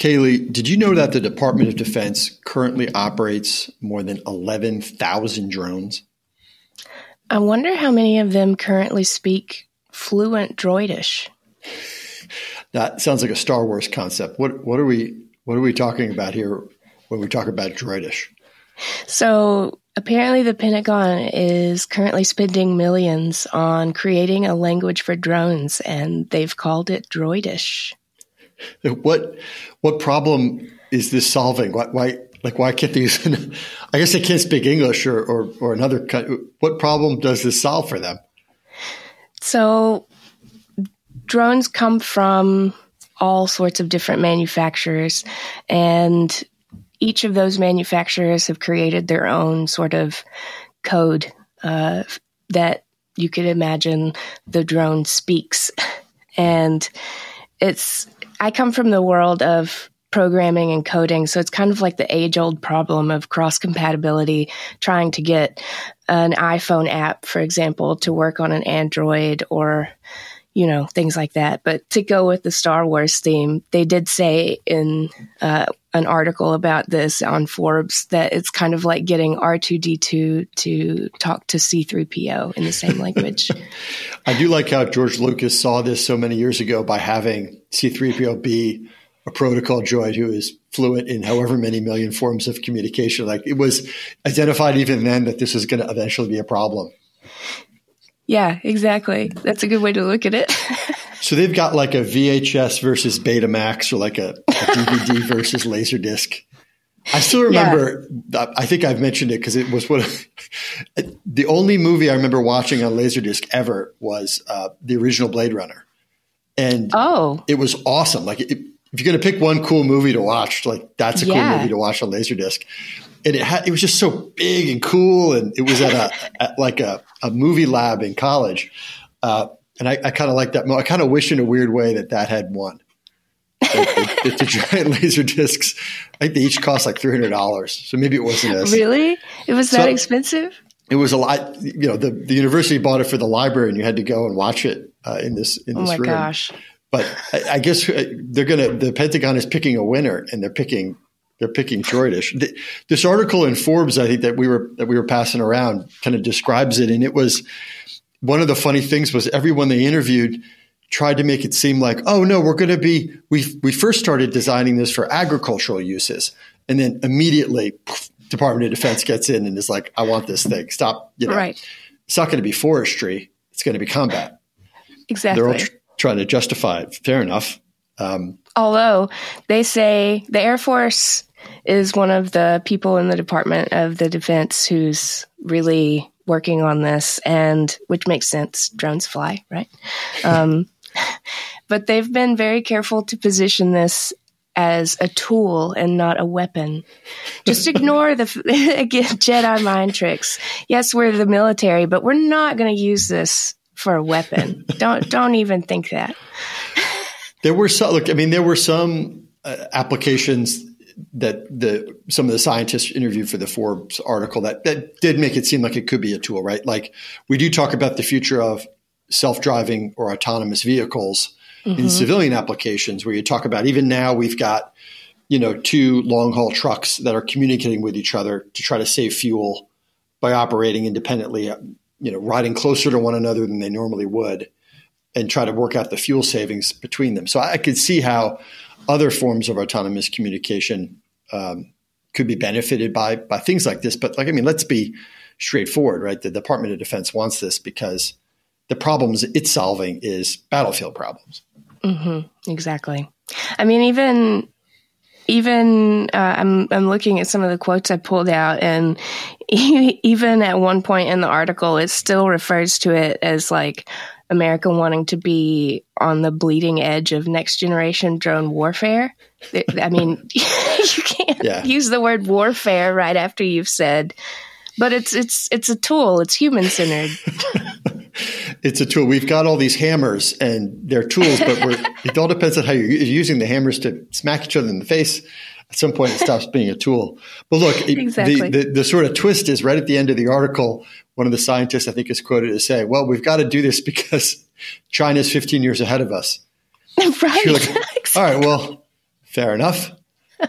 Kayley, did you know that the Department of Defense currently operates more than 11,000 drones? I wonder how many of them currently speak fluent droidish. That sounds like a Star Wars concept. What what are we what are we talking about here when we talk about droidish? So apparently the Pentagon is currently spending millions on creating a language for drones and they've called it droidish. What what problem is this solving? Why, why like why can't they use I guess they can't speak English or, or, or another what problem does this solve for them? So drones come from all sorts of different manufacturers, and each of those manufacturers have created their own sort of code uh, that you could imagine the drone speaks. And it's, I come from the world of programming and coding. So it's kind of like the age old problem of cross compatibility, trying to get an iPhone app, for example, to work on an Android or you know, things like that. But to go with the Star Wars theme, they did say in uh, an article about this on Forbes that it's kind of like getting R2D2 to talk to C3PO in the same language. I do like how George Lucas saw this so many years ago by having C3PO be a protocol droid who is fluent in however many million forms of communication. Like it was identified even then that this was going to eventually be a problem. Yeah, exactly. That's a good way to look at it. so they've got like a VHS versus Betamax or like a, a DVD versus Laserdisc. I still remember. Yeah. I think I've mentioned it because it was what the only movie I remember watching on Laserdisc ever was uh, the original Blade Runner, and oh, it was awesome. Like it, if you're going to pick one cool movie to watch, like that's a yeah. cool movie to watch on Laserdisc and it had it was just so big and cool, and it was at a at like a, a movie lab in college, uh, and I, I kind of like that. I kind of wish in a weird way that that had won. the, the, the, giant laser discs, I think they each cost like three hundred dollars. So maybe it wasn't as really. It was that so, expensive. It was a lot. You know, the the university bought it for the library, and you had to go and watch it uh, in this in this room. oh my room. gosh! But I, I guess uh, they're gonna. The Pentagon is picking a winner, and they're picking they're picking droidish. This article in Forbes, I think that we were that we were passing around, kind of describes it, and it was one of the funny things was everyone they interviewed tried to make it seem like, oh no, we're going to be we we first started designing this for agricultural uses, and then immediately poof, Department of Defense gets in and is like, I want this thing. Stop. You know, right. It's not going to be forestry. It's going to be combat. Exactly. They're all tr- trying to justify it. Fair enough. Um, Although they say the Air Force is one of the people in the Department of the Defense who's really working on this, and which makes sense. Drones fly, right? Um, but they've been very careful to position this as a tool and not a weapon. Just ignore the again Jedi mind tricks. Yes, we're the military, but we're not going to use this for a weapon. don't don't even think that. There were some. Look, I mean, there were some uh, applications that the some of the scientists interviewed for the Forbes article that that did make it seem like it could be a tool, right? Like we do talk about the future of self-driving or autonomous vehicles mm-hmm. in civilian applications, where you talk about even now we've got you know two long-haul trucks that are communicating with each other to try to save fuel by operating independently, you know, riding closer to one another than they normally would, and try to work out the fuel savings between them. So I could see how other forms of autonomous communication um, could be benefited by by things like this. But like I mean, let's be straightforward, right? The Department of Defense wants this because the problems it's solving is battlefield problems. Mm-hmm, exactly. I mean, even even uh, I'm I'm looking at some of the quotes I pulled out, and even at one point in the article, it still refers to it as like America wanting to be on the bleeding edge of next generation drone warfare. I mean, you can't yeah. use the word warfare right after you've said, but it's it's it's a tool. It's human centered. it's a tool. We've got all these hammers and they're tools, but it all depends on how you're using the hammers to smack each other in the face. At some point, it stops being a tool. But look, exactly. the, the, the sort of twist is right at the end of the article one of the scientists I think is quoted as saying, "Well, we've got to do this because China's 15 years ahead of us." Right. Like. All right. Well, Fair enough.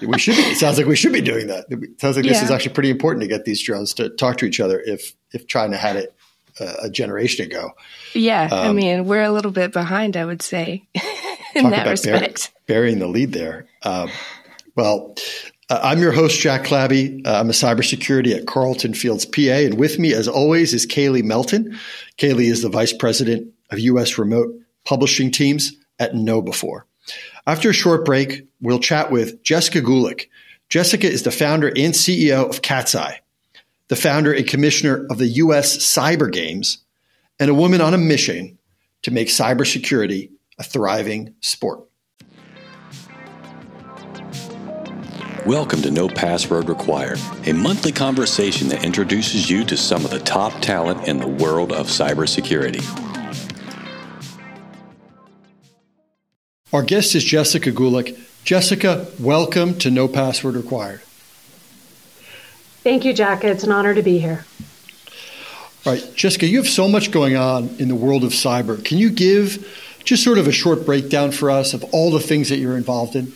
We should be. It sounds like we should be doing that. It sounds like yeah. this is actually pretty important to get these drones to talk to each other. If if China had it uh, a generation ago. Yeah, um, I mean we're a little bit behind, I would say, in that respect. Bur- burying the lead there. Um, well, uh, I'm your host, Jack Clabby. Uh, I'm a cybersecurity at Carlton Fields, PA. And with me, as always, is Kayley Melton. Kayley is the Vice President of U.S. Remote Publishing Teams at KnowBe4. After a short break, we'll chat with Jessica Gulick. Jessica is the founder and CEO of Katzcy, the founder and commissioner of the U.S. Cyber Games, and a woman on a mission to make cybersecurity a thriving sport. Welcome to No Password Required, a monthly conversation that introduces you to some of the top talent in the world of cybersecurity. Our guest is Jessica Gulick. Jessica, welcome to No Password Required. Thank you, Jack. It's an honor to be here. All right, Jessica, you have so much going on in the world of cyber. Can you give just sort of a short breakdown for us of all the things that you're involved in?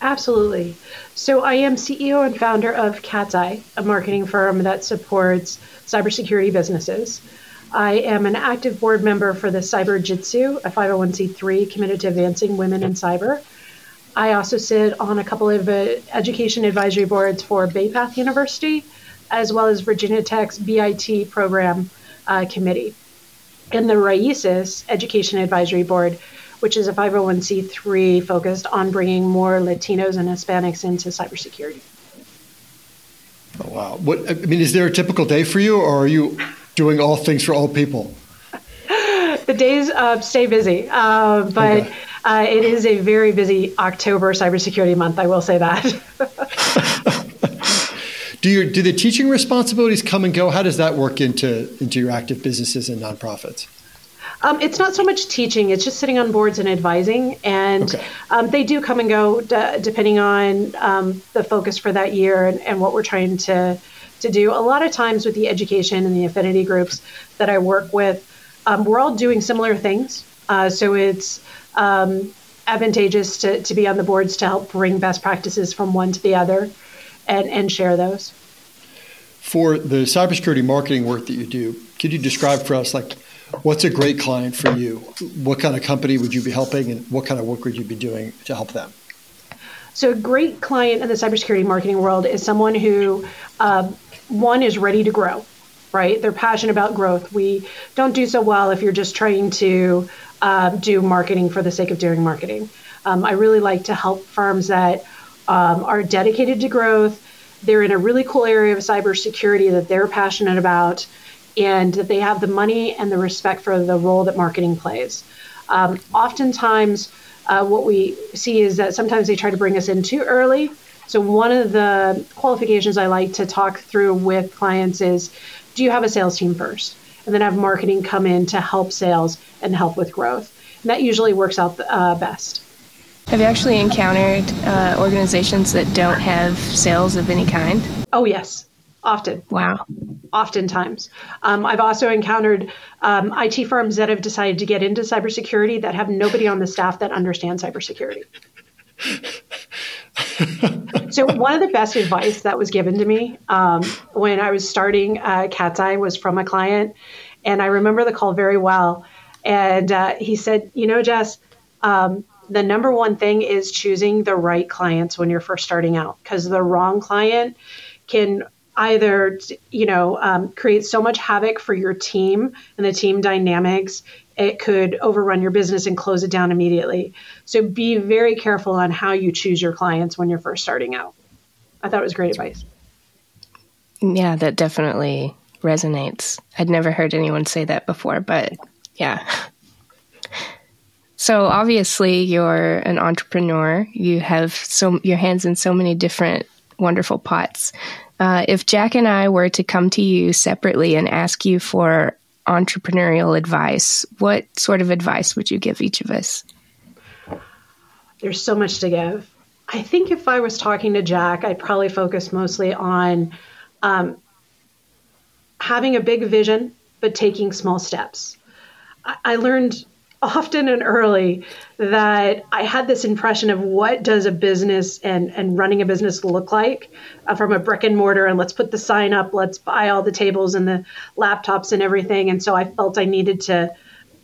Absolutely. So, I am CEO and founder of Katzcy, a marketing firm that supports cybersecurity businesses. I am an active board member for the Cyber Jutsu, a 501c3 committed to advancing women in cyber. I also sit on a couple of uh, education advisory boards for Bay Path University, as well as Virginia Tech's BIT program uh, committee. And the RAICES Education Advisory Board, which is a 501c3 focused on bringing more Latinos and Hispanics into cybersecurity. Oh, wow. What, I mean, is there a typical day for you, or are you doing all things for all people? the days uh, stay busy, uh, but okay. uh, it is a very busy October cybersecurity month. I will say that. do your do the teaching responsibilities come and go? How does that work into into your active businesses and nonprofits? Um, it's not so much teaching; it's just sitting on boards and advising, and okay. um, they do come and go d- depending on um, the focus for that year and, and, what we're trying to to do. A lot of times with the education and the affinity groups that I work with, um, we're all doing similar things, uh, so it's um, advantageous to to be on the boards to help bring best practices from one to the other, and and share those. For the cybersecurity marketing work that you do, could you describe for us like What's a great client for you? What kind of company would you be helping, and what kind of work would you be doing to help them? So, a great client in the cybersecurity marketing world is someone who, uh, one, is ready to grow, right? They're passionate about growth. We don't do so well if you're just trying to uh, do marketing for the sake of doing marketing. Um, I really like to help firms that um, are dedicated to growth. They're in a really cool area of cybersecurity that they're passionate about and that they have the money and the respect for the role that marketing plays. Um, oftentimes, uh, what we see is that sometimes they try to bring us in too early. So, one of the qualifications I like to talk through with clients is do you have a sales team first? And then have marketing come in to help sales and help with growth. And that usually works out uh, best. Have you actually encountered uh, organizations that don't have sales of any kind? Oh, yes. Often. Wow. Oftentimes. Um, I've also encountered um, IT firms that have decided to get into cybersecurity that have nobody on the staff that understands cybersecurity. so one of the best advice that was given to me um, when I was starting uh, Katzcy was from a client, and I remember the call very well. And uh, he said, "You know, Jess, um, the number one thing is choosing the right clients when you're first starting out, because the wrong client can either you know um, create so much havoc for your team and the team dynamics it could overrun your business and close it down immediately. So be very careful on how you choose your clients when you're first starting out. I thought it was great advice. Yeah that definitely resonates. I'd never heard anyone say that before but yeah. So obviously you're an entrepreneur. You have so your hands in so many different wonderful pots uh, if Jack and I were to come to you separately and ask you for entrepreneurial advice, what sort of advice would you give each of us? There's so much to give. I think if I was talking to Jack, I'd probably focus mostly on um, having a big vision, but taking small steps. I, I learned often and early that I had this impression of what does a business and, and running a business look like uh, from a brick and mortar and let's put the sign up, let's buy all the tables and the laptops and everything. And so I felt I needed to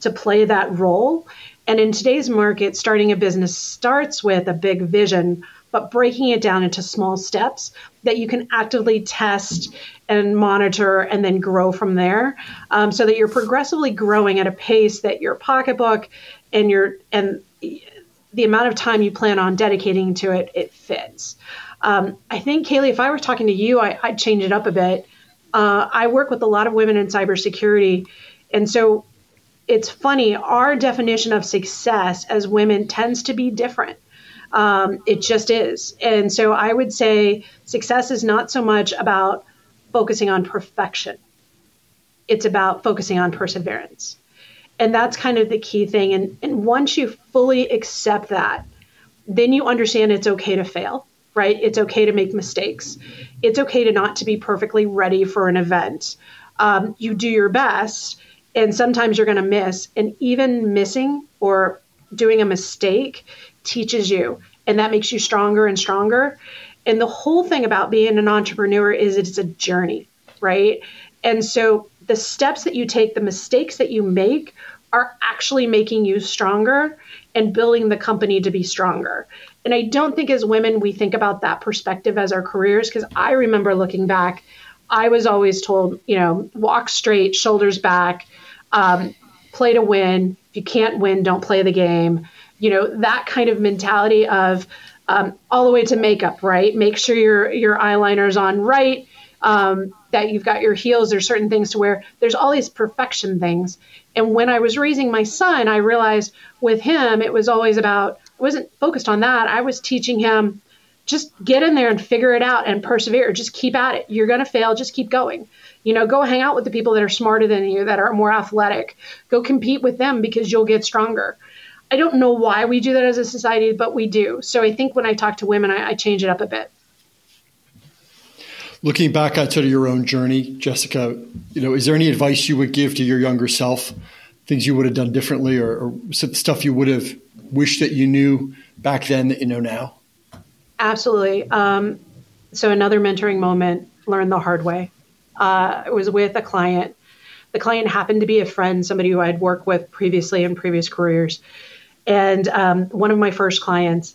to play that role. And in today's market, starting a business starts with a big vision, but breaking it down into small steps that you can actively test and monitor and then grow from there. Um, so that you're progressively growing at a pace that your pocketbook and your and the amount of time you plan on dedicating to it it fits. Um, i think kayley if i were talking to you I, would change it up a bit. Uh, i work with a lot of women in cybersecurity and so it's funny our definition of success as women tends to be different. Um, it just is. And so I would say success is not so much about focusing on perfection, it's about focusing on perseverance. And that's kind of the key thing. And, and once you fully accept that, then you understand it's okay to fail, right? It's okay to make mistakes. It's okay to not to be perfectly ready for an event. Um, you do your best, and sometimes you're going to miss. And even missing or doing a mistake teaches you, and that makes you stronger and stronger. And the whole thing about being an entrepreneur is it's a journey, right? And so the steps that you take, the mistakes that you make, are actually making you stronger and building the company to be stronger. And I don't think as women we think about that perspective as our careers because I remember looking back, I was always told, you know, walk straight, shoulders back, um, play to win. If you can't win, don't play the game you know that kind of mentality of um, all the way to makeup right? Make sure your your eyeliner's on right um, that you've got your heels. There's certain things to wear. there's all these perfection things. And when i was raising my son i realized with him it was always about i wasn't focused on that. I was teaching him just get in there and figure it out and persevere. Just keep at it. You're going to fail. Just keep going. You know go hang out with the people that are smarter than you that are more athletic. Go compete with them because you'll get stronger I don't know why we do that as a society, but we do. So I think when I talk to women, I, I change it up a bit. Looking back at sort of your own journey, Jessica, you know, is there any advice you would give to your younger self? Things you would have done differently, or, or stuff you would have wished that you knew back then that you know now? Absolutely. Um, so another mentoring moment, learned the hard way. Uh, it was with a client. The client happened to be a friend, somebody who I'd worked with previously in previous careers and um, one of my first clients.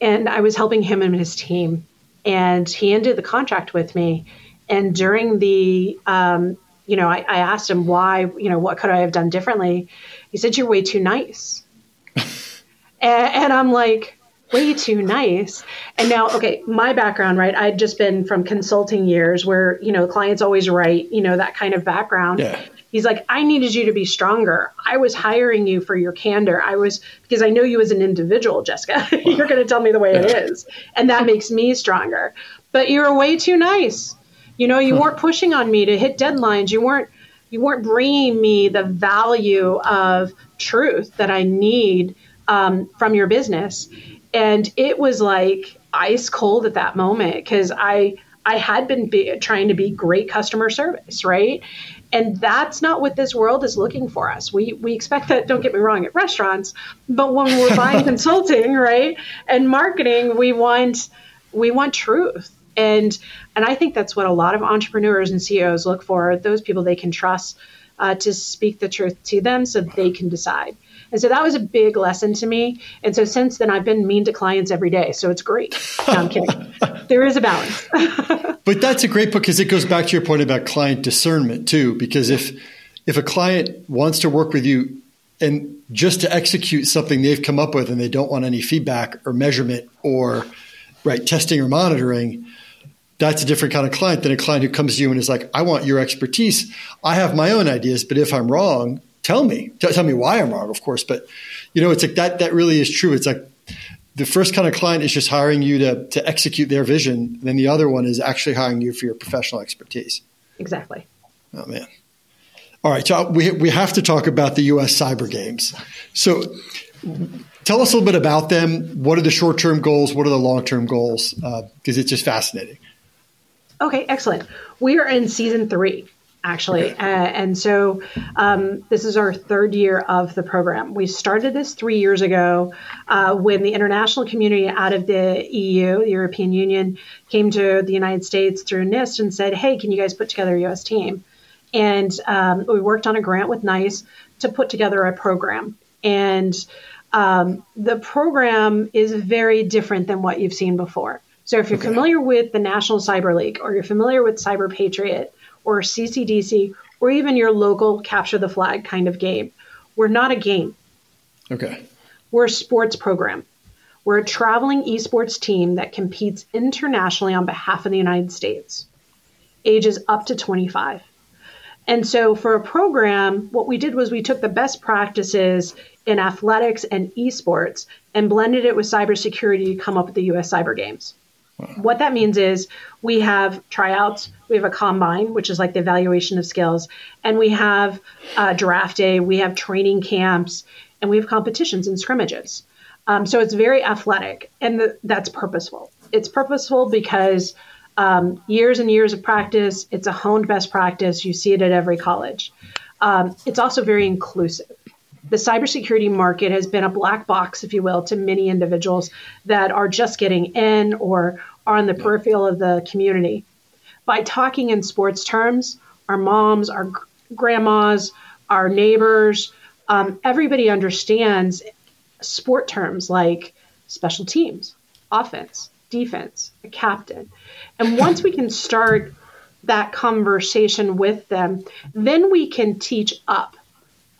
And I was helping him and his team. And he ended the contract with me. And during the, um, you know, I, I, asked him why, you know, what could I have done differently? He said, You're way too nice. and, and I'm like, way too nice. And now, okay, my background, right? I'd just been from consulting years where, you know, clients always right, you know, that kind of background. Yeah. He's like, I needed you to be stronger. I was hiring you for your candor. I was, because I know you as an individual, Jessica. you're going to tell me the way it is. And that makes me stronger. But you were way too nice. You know, you huh. weren't pushing on me to hit deadlines. You weren't, you weren't bringing me the value of truth that I need um, from your business. And it was like ice cold at that moment because I, I had been be, trying to be great customer service, right? And that's not what this world is looking for us. We we expect that, don't get me wrong, at restaurants, but when we're buying consulting, right, and marketing, we want we want truth. And and I think that's what a lot of entrepreneurs and CEOs look for, those people they can trust uh, to speak the truth to them so they can decide. And so that was a big lesson to me. And so since then, I've been mean to clients every day. So it's great. No, I'm kidding. there is a balance. but that's a great book because it goes back to your point about client discernment too. Because if if a client wants to work with you and just to execute something they've come up with and they don't want any feedback or measurement or right testing or monitoring, that's a different kind of client than a client who comes to you and is like, I want your expertise. I have my own ideas, but if I'm wrong, tell me. Tell me why I'm wrong, of course. But you know, it's like that that really is true. It's like the first kind of client is just hiring you to to execute their vision. Then the other one is actually hiring you for your professional expertise. Exactly. Oh man. All right, so we we have to talk about the U.S. Cyber Games. So, tell us a little bit about them. What are the short term goals? What are the long term goals? Because uh, it's just fascinating. Okay, excellent. We are in season three. Actually. Okay. Uh, and so um, this is our third year of the program. We started this three years ago uh, when the international community out of the EU, the European Union, came to the United States through NIST and said, hey, can you guys put together a U.S. team? And um, we worked on a grant with NICE to put together a program. And um, the program is very different than what you've seen before. So if you're okay. familiar with the National Cyber League or you're familiar with Cyber Patriot, or CCDC or even your local capture the flag kind of game. We're not a game. Okay. We're a sports program. We're a traveling esports team that competes internationally on behalf of the United States, ages up to 25. And so for a program, what we did was we took the best practices in athletics and esports and blended it with cybersecurity to come up with the US Cyber Games. What that means is we have tryouts, we have a combine, which is like the evaluation of skills, and we have a draft day, we have training camps, and we have competitions and scrimmages. Um, so it's very athletic, and that's purposeful. It's purposeful because um, years and years of practice, it's a honed best practice. You see it at every college. Um, it's also very inclusive the cybersecurity market has been a black box, if you will, to many individuals that are just getting in or are on the peripheral of the community. By talking in sports terms, our moms, our grandmas, our neighbors, um, everybody understands sport terms like special teams, offense, defense, a captain. And once we can start that conversation with them, then we can teach up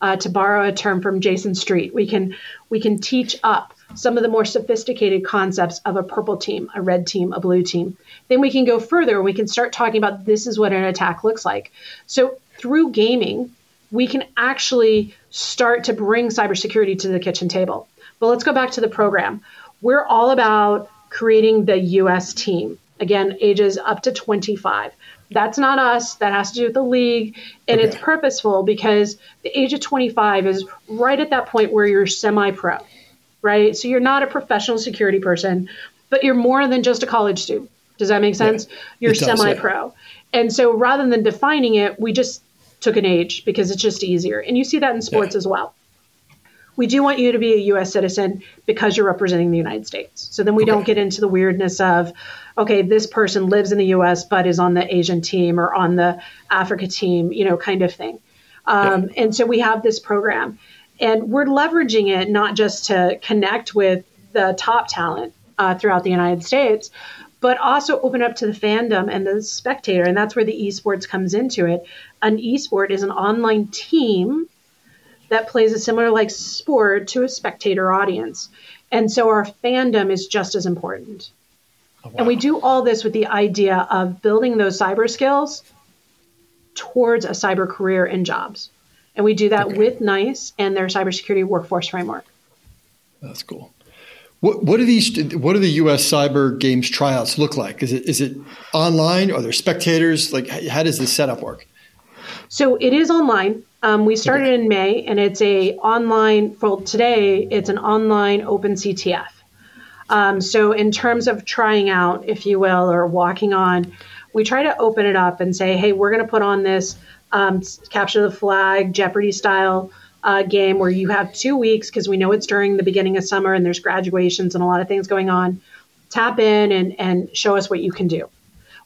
uh, to borrow a term from Jayson Street. We can we can teach up some of the more sophisticated concepts of a purple team, a red team, a blue team. Then we can go further we can start talking about this is what an attack looks like. So through gaming, we can actually start to bring cybersecurity to the kitchen table. But let's go back to the program. We're all about creating the US team. Again, ages up to 25. That's not us. That has to do with the league. And okay. it's purposeful because the age of 25 is right at that point where you're semi pro, right? So you're not a professional security person, but you're more than just a college student. Does that make sense? Yeah, you're semi pro. Yeah. And so rather than defining it, we just took an age because it's just easier. And you see that in sports yeah. as well. We do want you to be a US citizen because you're representing the United States. So then we okay. don't get into the weirdness of, okay, this person lives in the US but is on the Asian team or on the Africa team, you know, kind of thing. Um, yeah. And so we have this program. And we're leveraging it not just to connect with the top talent uh, throughout the United States, but also open up to the fandom and the spectator. And that's where the esports comes into it. An esport is an online team that plays a similar like sport to a spectator audience. And so our fandom is just as important. Oh, wow. And we do all this with the idea of building those cyber skills towards a cyber career in jobs. And we do that okay. with NICE and their cybersecurity workforce framework. That's cool. What, what do these? What do the U.S. Cyber Games tryouts look like? Is it is it online? Are there spectators? Like, how does this setup work? So it is online. Um, we started in May, and it's a online. For today, it's an online open CTF. Um, so, in terms of trying out, if you will, or walking on, we try to open it up and say, hey, we're going to put on this um, capture the flag, Jeopardy style uh, game where you have two weeks because we know it's during the beginning of summer and there's graduations and a lot of things going on. Tap in and, and show us what you can do.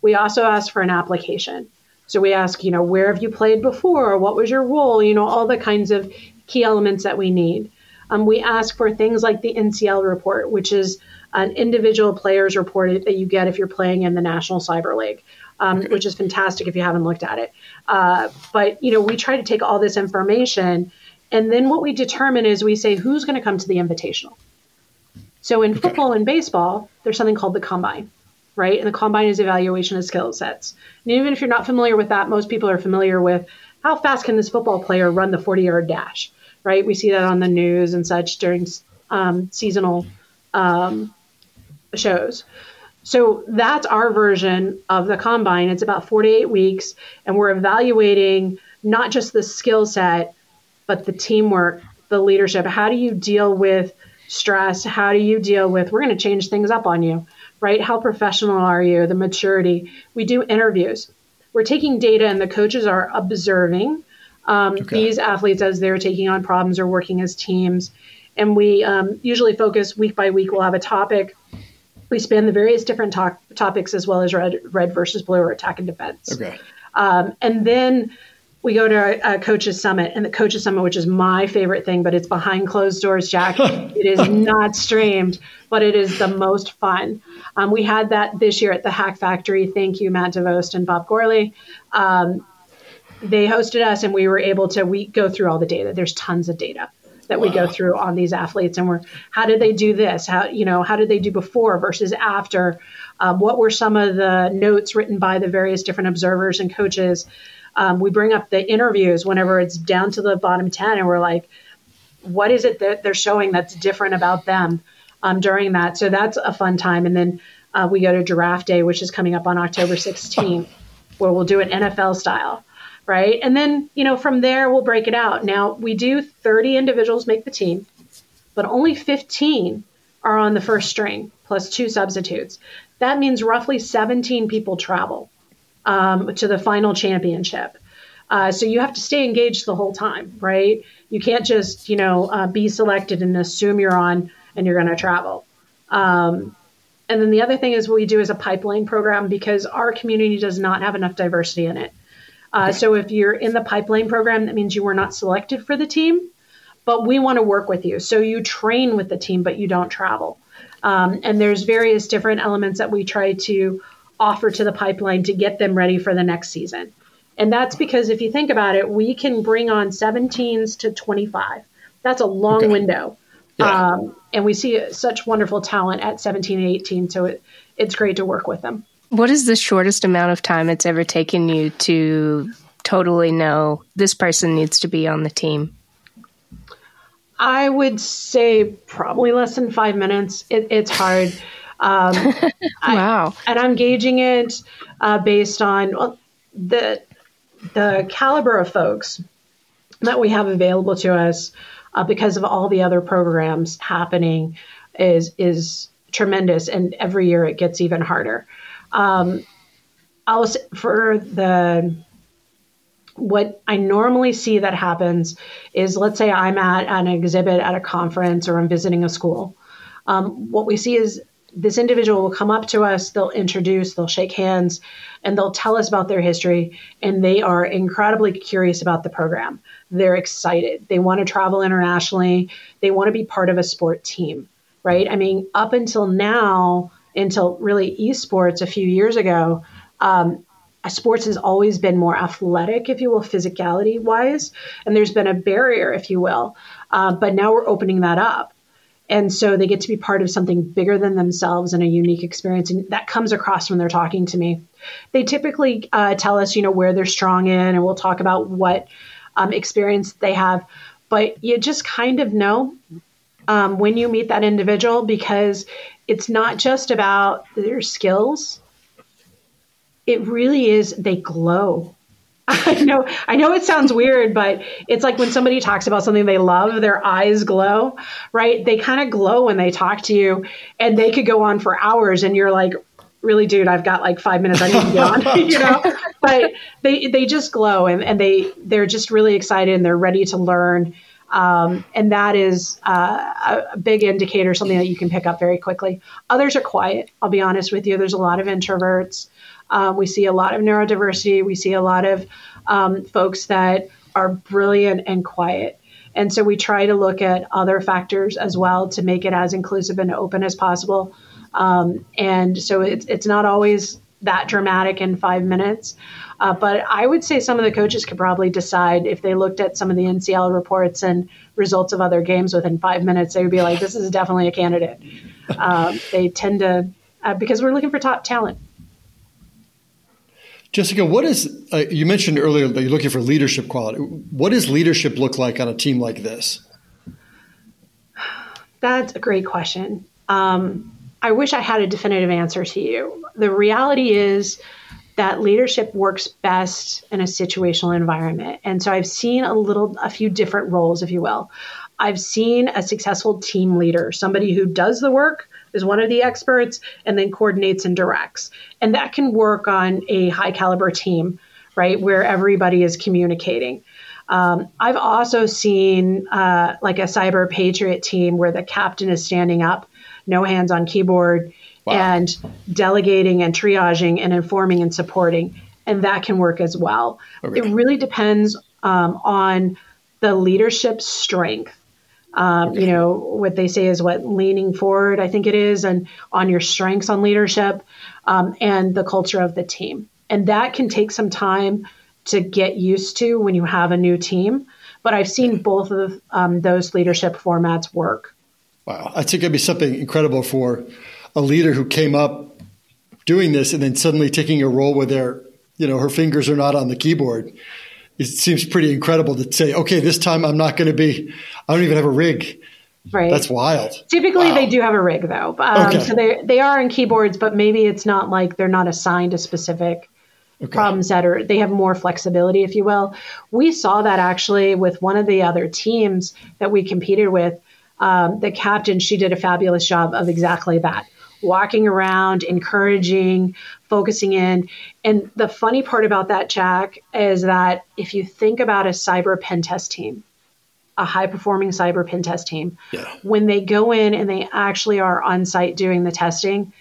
We also ask for an application. So we ask, you know, where have you played before? What was your role? You know, all the kinds of key elements that we need. Um, we ask for things like the NCL report, which is an individual player's report that you get if you're playing in the National Cyber League, um, okay. which is fantastic if you haven't looked at it. Uh, but you know, we try to take all this information, and then what we determine is we say who's going to come to the invitational. So in okay. football and baseball, there's something called the combine, right? And the combine is evaluation of skill sets. And even if you're not familiar with that, most people are familiar with how fast can this football player run the 40 yard dash right? We see that on the news and such during um, seasonal um, shows. So that's our version of the combine. It's about 48 weeks, and we're evaluating not just the skill set, but the teamwork, the leadership. How do you deal with stress? How do you deal with, we're going to change things up on you, right? How professional are you? The maturity. We do interviews. we're taking data and the coaches are observing um, okay. these athletes as they're taking on problems or working as teams. And we um, usually focus week by week. We'll have a topic. We span the various different to- topics as well as red, red versus blue or attack and defense. Okay. Um, and then we go to a, a coaches summit and the coaches summit which is my favorite thing but it's behind closed doors jack. It is not streamed but it is the most fun. Um, we had that this year at the hack factory. Thank you matt devost and bob gourley. Um, they hosted us and we were able to we go through all the data. There's tons of data that wow. we go through on these athletes and we're how did they do this? How you know how did they do before versus after? Um, what were some of the notes written by the various different observers and coaches um, we bring up the interviews whenever it's down to the bottom 10 and we're like what is it that they're showing that's different about them um, during that? So that's a fun time. And then uh, we go to draft day which is coming up on october 16th where we'll do it nfl style right? And then you know from there we'll break it out. Now we do 30 individuals make the team but only 15 are on the first string plus two substitutes. That means roughly 17 people travel um, to the final championship. Uh, so you have to stay engaged the whole time, right? You can't just, you know, uh, be selected and assume you're on and you're going to travel. Um, and then the other thing is what we do is a pipeline program because our community does not have enough diversity in it. Uh, so if you're in the pipeline program, that means you were not selected for the team, but we want to work with you. So you train with the team, but you don't travel. Um, and there's various different elements that we try to offer to the pipeline to get them ready for the next season. And that's because if you think about it, we can bring on 17s to 25. That's a long okay. window. Yeah. Um, and we see such wonderful talent at 17 and 18. So it, it's great to work with them. What is the shortest amount of time it's ever taken you to totally know this person needs to be on the team? I would say probably less than five minutes. It, it's hard. Um, wow. I, and I'm gauging it uh, based on well, the the caliber of folks that we have available to us uh, because of all the other programs happening is is tremendous, and every year it gets even harder. Um, I'll for the what I normally see that happens is let's say I'm at an exhibit at a conference or I'm visiting a school. Um, what we see is this individual will come up to us, they'll introduce, they'll shake hands, and they'll tell us about their history. And they are incredibly curious about the program. They're excited. They want to travel internationally, they want to be part of a sport team, right? I mean, up until now, until really esports a few years ago, um, sports has always been more athletic, if you will, physicality wise. And there's been a barrier, if you will. Uh, but now we're opening that up and so they get to be part of something bigger than themselves and a unique experience. And that comes across when they're talking to me. They typically uh, tell us you know where they're strong in and we'll talk about what um, experience they have. But you just kind of know um, when you meet that individual because it's not just about their skills. It really is they glow I know, I know it sounds weird, but it's like when somebody talks about something they love, their eyes glow, right? They kind of glow when they talk to you, and they could go on for hours, and you're like, really, dude, I've got like five minutes. I need to get on, you know. But they they just glow, and, and they they're just really excited, and they're ready to learn. Um, and that is uh, a big indicator, something that you can pick up very quickly. Others are quiet. I'll be honest with you. There's a lot of introverts. Um, we see a lot of neurodiversity. We see a lot of um, folks that are brilliant and quiet. And so we try to look at other factors as well to make it as inclusive and open as possible. Um, and so it's, it's not always that dramatic in five minutes. Uh, but I would say some of the coaches could probably decide if they looked at some of the NCL reports and results of other games within five minutes, they would be like, this is definitely a candidate. Um, they tend to, uh, because we're looking for top talent. Jessica, what is uh, you mentioned earlier that you're looking for leadership quality? What does leadership look like on a team like this? That's a great question. Um, I wish I had a definitive answer to you. The reality is that leadership works best in a situational environment, and so I've seen a little, a few different roles, if you will. I've seen a successful team leader, somebody who does the work is one of the experts and then coordinates and directs. And that can work on a high caliber team, right, where everybody is communicating. Um, I've also seen uh, like a cyber patriot team where the captain is standing up, no hands on keyboard, wow. and delegating and triaging and informing and supporting. And that can work as well. Okay. It really depends um, on the leadership strength. Um. You know, what they say is what leaning forward, I think it is, and on your strengths on leadership um, and the culture of the team. And that can take some time to get used to when you have a new team. But I've seen both of um, those leadership formats work. Wow. I think it'd be something incredible for a leader who came up doing this and then suddenly taking a role where their, you know, her fingers are not on the keyboard it seems pretty incredible to say, okay, this time I'm not going to be, I don't even have a rig. Right. That's wild. Typically, wow. they do have a rig though. Um, okay. So they they are in keyboards, but maybe it's not like they're not assigned a specific okay. problem set, or they have more flexibility, if you will. We saw that actually with one of the other teams that we competed with. Um, the captain, she did a fabulous job of exactly that walking around, encouraging, focusing in. And the funny part about that, Jack, is that if you think about a cyber pen test team, a high performing cyber pen test team, yeah. when they go in and they actually are on site doing the testing,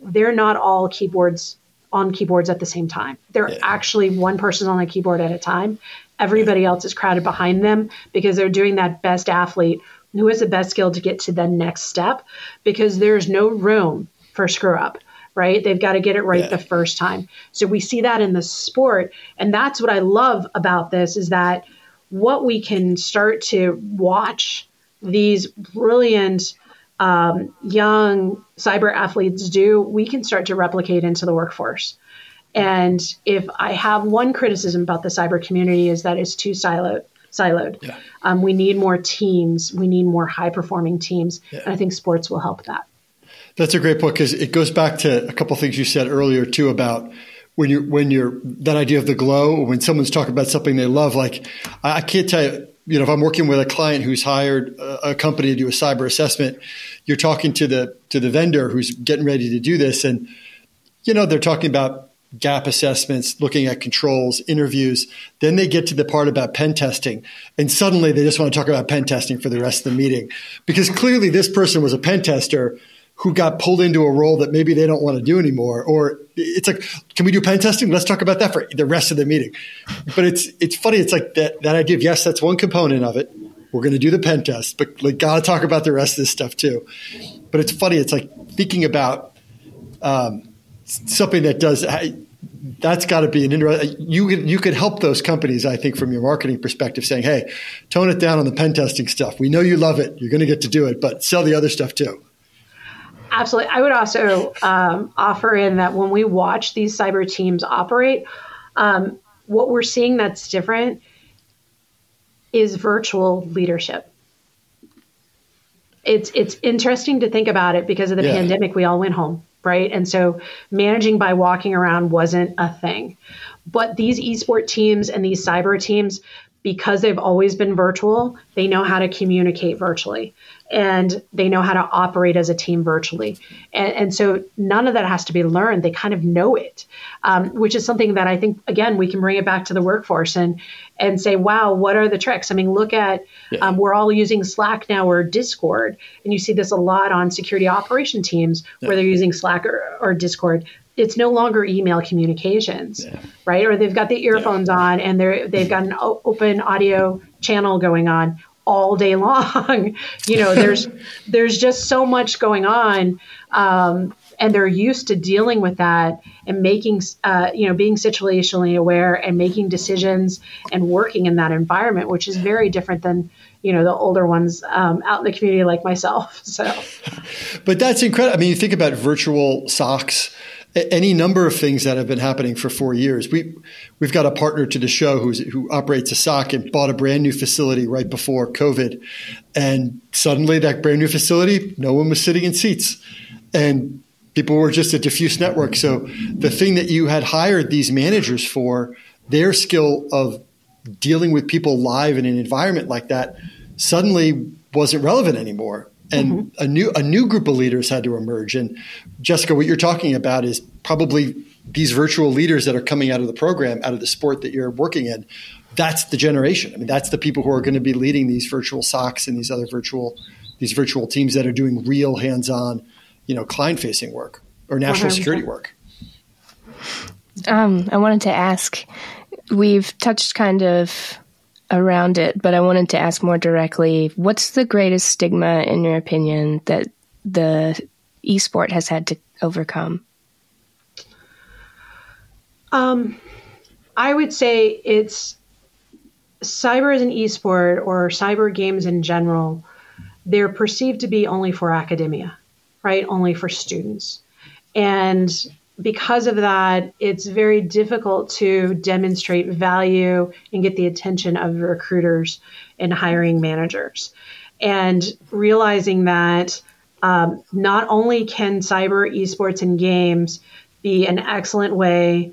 they're not all keyboards on keyboards at the same time. They're yeah. actually one person on a keyboard at a time. Everybody else is crowded behind them because they're doing that best athlete who has the best skill to get to the next step because there's no room for screw up right? They've got to get it right yeah. the first time. So we see that in the sport and that's what i love about this is that what we can start to watch these brilliant um, young cyber athletes do we can start to replicate into the workforce. And if i have one criticism about the cyber community is that it's too siloed siloed. Yeah. Um, we need more teams. We need more high performing teams. Yeah. And I think sports will help that. That's a great point because it goes back to a couple things you said earlier too about when you're when you're that idea of the glow when someone's talking about something they love. Like I can't tell you. You know, if I'm working with a client who's hired a, a company to do a cyber assessment, you're talking to the to the vendor who's getting ready to do this, and you know they're talking about gap assessments, looking at controls, interviews. Then they get to the part about pen testing. And suddenly they just want to talk about pen testing for the rest of the meeting. Because clearly this person was a pen tester who got pulled into a role that maybe they don't want to do anymore. Or it's like, can we do pen testing? Let's talk about that for the rest of the meeting. But it's it's funny. It's like that that idea of yes, that's one component of it. We're going to do the pen test, but like got to talk about the rest of this stuff too. But it's funny. It's like thinking about um, something that does that's got to be an interesting. You could you could help those companies, I think, from your marketing perspective, saying, "Hey, tone it down on the pen testing stuff. We know you love it. You're going to get to do it, but sell the other stuff too." Absolutely. I would also um, offer in that when we watch these cyber teams operate, um, what we're seeing that's different is virtual leadership. It's it's interesting to think about it because of the yeah. pandemic. We all went home right? And so managing by walking around wasn't a thing. But these esport teams and these cyber teams, because they've always been virtual, they know how to communicate virtually and they know how to operate as a team virtually. And, and so none of that has to be learned. They kind of know it, um, which is something that I think, again, we can bring it back to the workforce and, and say, wow, what are the tricks? I mean, look at, yeah. um, we're all using Slack now or Discord. And you see this a lot on security operation teams yeah. where they're using Slack or, or Discord it's no longer email communications, yeah. right? Or they've got the earphones yeah. on and they're they've got an open audio channel going on all day long. you know, there's there's just so much going on, um, and they're used to dealing with that and making, uh, you know, being situationally aware and making decisions and working in that environment, which is very different than you know the older ones um, out in the community like myself. So, but that's incredible. I mean, you think about virtual SOCs any number of things that have been happening for four years. We we've got a partner to the show who's who operates a SOC and bought a brand new facility right before COVID, and suddenly that brand new facility, no one was sitting in seats, and people were just a diffuse network. So the thing that you had hired these managers for, their skill of dealing with people live in an environment like that, suddenly wasn't relevant anymore and mm-hmm. a new a new group of leaders had to emerge. And Jessica, what you're talking about is probably these virtual leaders that are coming out of the program, out of the sport that you're working in. That's the generation. I mean, that's the people who are going to be leading these virtual SOCs and these other virtual these virtual teams that are doing real hands-on, you know, client-facing work or national 100%. security work. Um, I wanted to ask. We've touched kind of around it, but I wanted to ask more directly what's the greatest stigma, in your opinion, that the esport has had to overcome? Um, I would say it's cyber as an esport or cyber games in general, they're perceived to be only for academia, right? Only for students. And because of that, it's very difficult to demonstrate value and get the attention of recruiters and hiring managers. And realizing that um, not only can cyber esports and games be an excellent way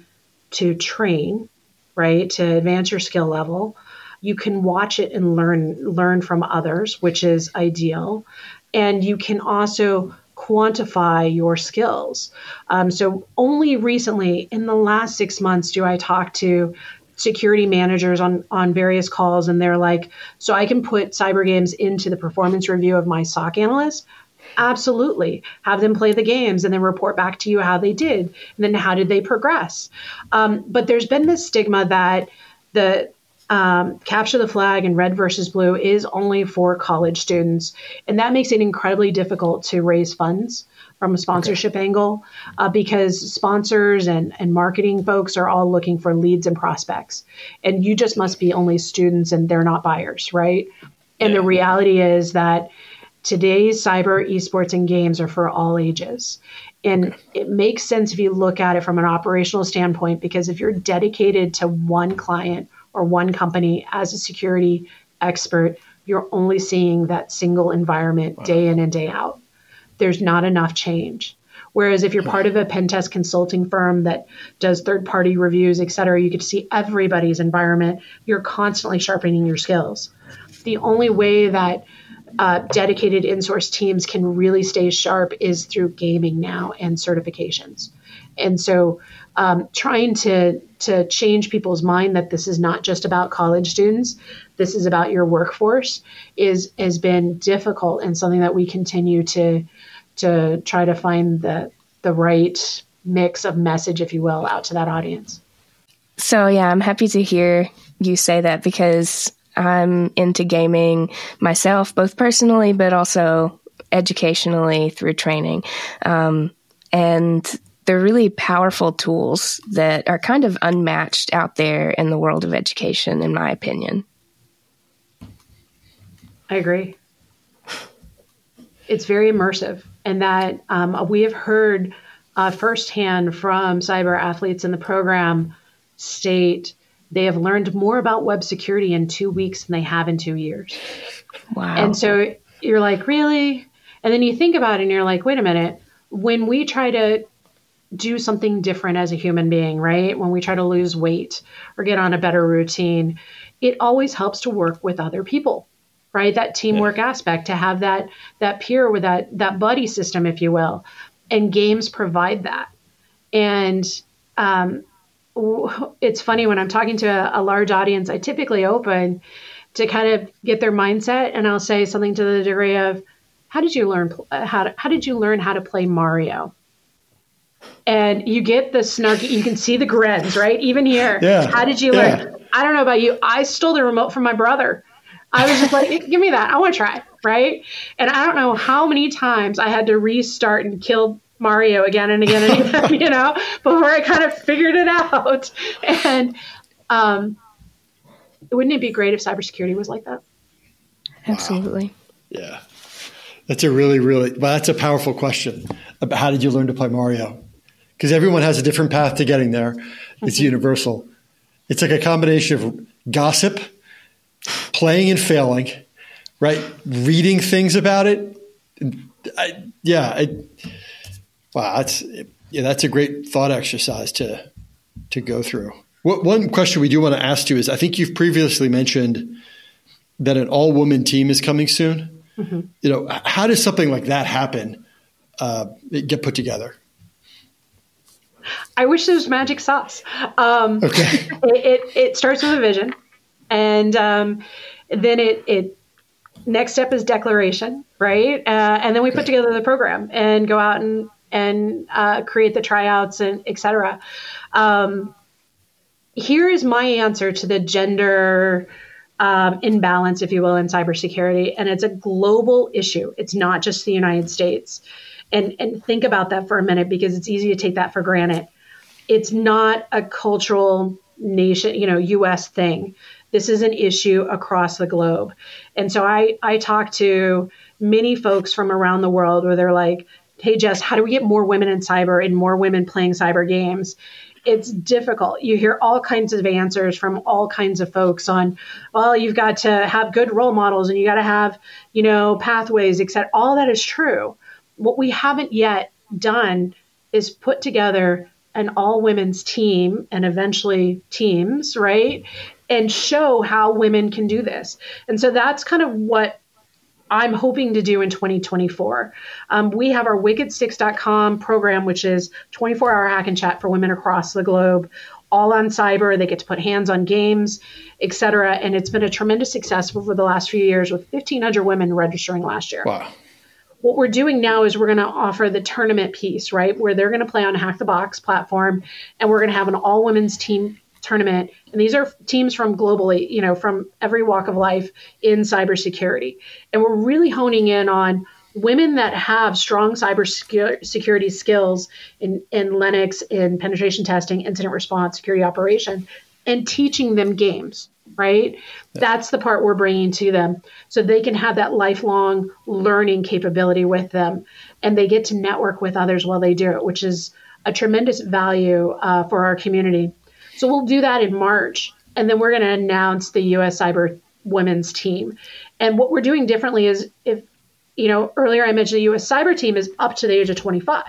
to train, right, to advance your skill level, you can watch it and learn learn from others, which is ideal. And you can also quantify your skills. Um, so, only recently, in the last six months, do I talk to security managers on on various calls, and they're like, "So I can put cyber games into the performance review of my SOC analyst." Absolutely. Have them play the games and then report back to you how they did, and then how did they progress. Um, but there's been this stigma that the um, capture the flag and red versus blue is only for college students, and that makes it incredibly difficult to raise funds from a sponsorship okay. angle uh, because sponsors and, and marketing folks are all looking for leads and prospects, and you just must be only students and they're not buyers, right? And yeah. the reality is that today's cyber esports and games are for all ages. And okay. it makes sense if you look at it from an operational standpoint because if you're dedicated to one client or one company as a security expert, you're only seeing that single environment wow. day in and day out. There's not enough change. Whereas if you're part of a pen test consulting firm that does third party reviews, et cetera, you get to see everybody's environment. You're constantly sharpening your skills. The only way that uh, dedicated in-source teams can really stay sharp is through gaming now and certifications. And so um, trying to to change people's mind that this is not just about college students, this is about your workforce, is has been difficult and something that we continue to to try to find the the right mix of message, if you will, out to that audience. So yeah, I'm happy to hear you say that because I'm into gaming myself, both personally but also educationally through training. Um, and they're really powerful tools that are kind of unmatched out there in the world of education, in my opinion. I agree. It's very immersive, and that um, we have heard uh, firsthand from cyber athletes in the program state they have learned more about web security in two weeks than they have in two years. Wow. And so you're like, really? And then you think about it and you're like, wait a minute. When we try to do something different as a human being, right? When we try to lose weight or get on a better routine, it always helps to work with other people, right? That teamwork yeah. aspect to have that that peer with that that buddy system, if you will, and games provide that. And um, it's funny when I'm talking to a, a large audience, I typically open to kind of get their mindset, and I'll say something to the degree of, "How did you learn how to, how did you learn how to play Mario?" And you get the snarky you can see the grins right? Even here. Yeah. how did you yeah. learn i don't know about you. I stole the remote from my brother. I was just like give me that. I want to try right? And i don't know how many times i had to restart and kill mario again and again and again you know before i kind of figured it out. And um wouldn't it be great if cybersecurity was like that? Absolutely. Wow. yeah. That's a really really well that's a powerful question. About how did you learn to play mario because everyone has a different path to getting there. It's mm-hmm. universal. It's like a combination of gossip, playing and failing, right? Reading things about it. I, yeah, I, wow, that's yeah, that's a great thought exercise to to go through. What, one question we do want to ask you is: I think you've previously mentioned that an all woman team is coming soon. Mm-hmm. You know, how does something like that happen? Uh, get put together? I wish there was magic sauce. Um, okay. It, it, it, starts with a vision, and um, then it, it next step is declaration, right? Uh, and then we okay. put together the program and go out and and uh, create the tryouts and etc. Um, here is my answer to the gender um, imbalance, if you will, in cybersecurity, and it's a global issue. It's not just the United States. And and think about that for a minute because it's easy to take that for granted. It's not a cultural nation, you know, U.S. thing. This is an issue across the globe. And so I I talk to many folks from around the world where they're like, "Hey Jess, how do we get more women in cyber and more women playing cyber games?" it's difficult. You hear all kinds of answers from all kinds of folks on, well, you've got to have good role models and you got to have, you know, pathways, etc. All that is true. What we haven't yet done is put together an all women's team and eventually teams, right? And show how women can do this. And so that's kind of what I'm hoping to do in 2024. Um, we have our wicked6.com program, which is 24 hour hack and chat for women across the globe, all on cyber. They get to put hands on games, etc. And it's been a tremendous success over the last few years with 1,500 women registering last year. Wow. What we're doing now is we're going to offer the tournament piece, right? Where they're going to play on Hack the Box platform, and we're going to have an all women's team tournament. And these are teams from globally, you know, from every walk of life in cybersecurity. And we're really honing in on women that have strong cybersecurity skills in, in Linux, in penetration testing, incident response, security operation, and teaching them games, right? Yeah. That's the part we're bringing to them. So they can have that lifelong learning capability with them and they get to network with others while they do it, which is a tremendous value uh, for our community. So we'll do that in March. And then we're going to announce the US Cyber Women's Team. And what we're doing differently is if, you know, earlier I mentioned the US Cyber Team is up to the age of 25.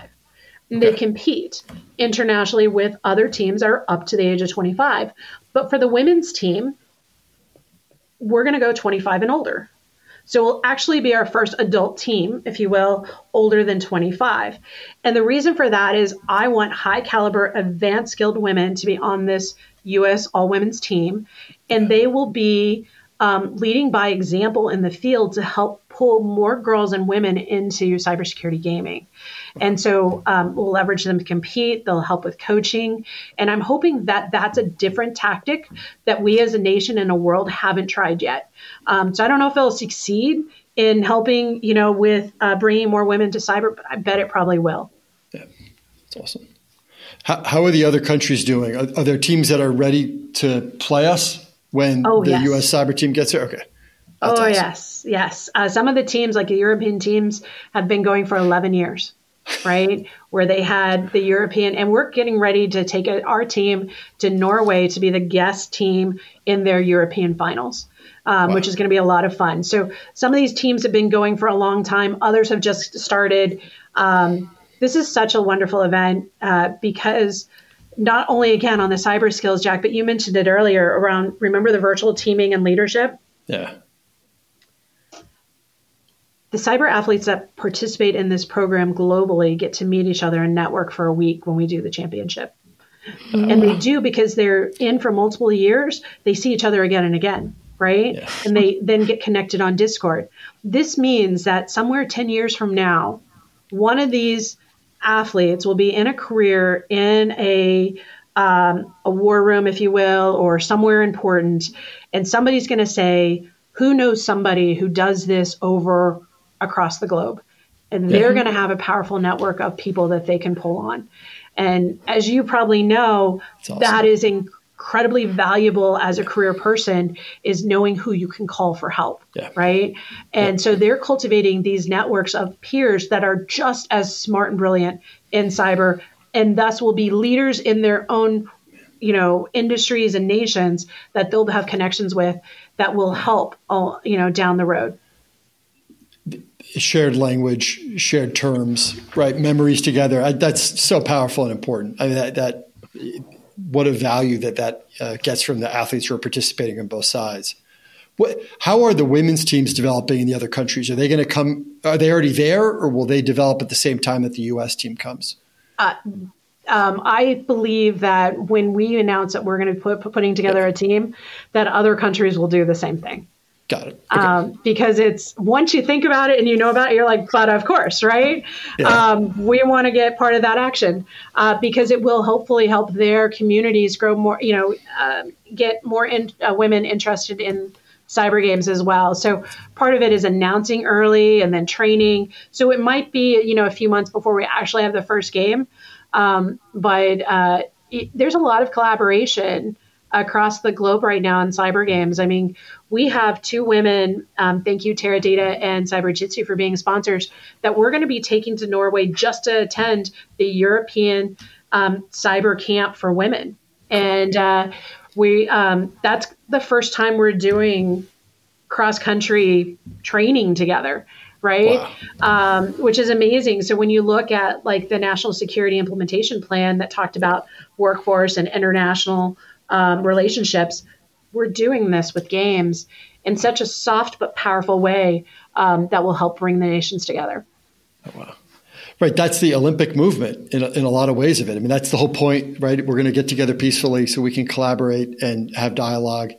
Okay. They compete internationally with other teams that are up to the age of 25. But for the women's team, we're going to go 25 and older. So we'll actually be our first adult team, if you will, older than 25. And the reason for that is I want high caliber, advanced skilled women to be on this U.S. all women's team, and they will be um, leading by example in the field to help pull more girls and women into cybersecurity gaming. And so um, we'll leverage them to compete. They'll help with coaching. And I'm hoping that that's a different tactic that we as a nation and a world haven't tried yet. Um, so I don't know if it'll succeed in helping, you know, with uh, bringing more women to cyber, but I bet it probably will. Yeah, that's awesome. How, how are the other countries doing? Are, are, there teams that are ready to play us when oh, the yes. U.S. cyber team gets here? Okay. That's oh awesome. yes, yes. Uh, some of the teams, like the European teams, have been going for 11 years right? Where they had the European, and we're getting ready to take our team to Norway to be the guest team in their European finals. Um, wow. Which is going to be a lot of fun. So some of these teams have been going for a long time. Others have just started. Um, this is such a wonderful event uh, because not only again on the cyber skills, Jack, but you mentioned it earlier around remember the virtual teaming and leadership. Yeah the cyber athletes that participate in this program globally get to meet each other and network for a week when we do the championship. Mm-hmm. And they do because they're in for multiple years, they see each other again and again, right? Yeah. And they then get connected on Discord. This means that somewhere 10 years from now, one of these athletes will be in a career in a um, a war room, if you will, or somewhere important, and somebody's going to say, "Who knows somebody who does this over across the globe. And they're going to have a powerful network of people that they can pull on. And as you probably know, awesome. that is incredibly valuable as a career person is knowing who you can call for help. Yeah. Right. And yeah. so they're cultivating these networks of peers that are just as smart and brilliant in cyber and thus will be leaders in their own you know industries and nations that they'll have connections with that will help all you know down the road shared language, shared terms, right? Memories together. I, that's so powerful and important. I mean, that, that what a value that that uh, gets from the athletes who are participating on both sides. what, how are the women's teams developing in the other countries? Are they going to come? Are they already there, or will they develop at the same time that the U.S. team comes? Uh, um, I believe that when we announce that we're going to put putting together a team, that other countries will do the same thing. Got it. Okay. Um, because it's once you think about it and you know about it, you're like, but of course, right? Yeah. Um, we want to get part of that action uh, because it will hopefully help their communities grow more, you know, uh, get more in, uh, women interested in cyber games as well. So part of it is announcing early and then training. So it might be, you know, a few months before we actually have the first game. Um, but uh, it, there's a lot of collaboration across the globe right now in cyber games. I mean, we have two women, um, thank you, Teradata and Cyber Jutsu, for being sponsors, that we're going to be taking to Norway just to attend the European um, Cyber Camp for Women. And uh, we um, that's the first time we're doing cross country training together right wow. um, which is amazing so when you look at like the national security implementation plan that talked about workforce and international um, relationships we're doing this with games in such a soft but powerful way um, that will help bring the nations together oh, wow Right, that's the Olympic movement in a, in a lot of ways of it. I mean, that's the whole point, right? We're going to get together peacefully so we can collaborate and have dialogue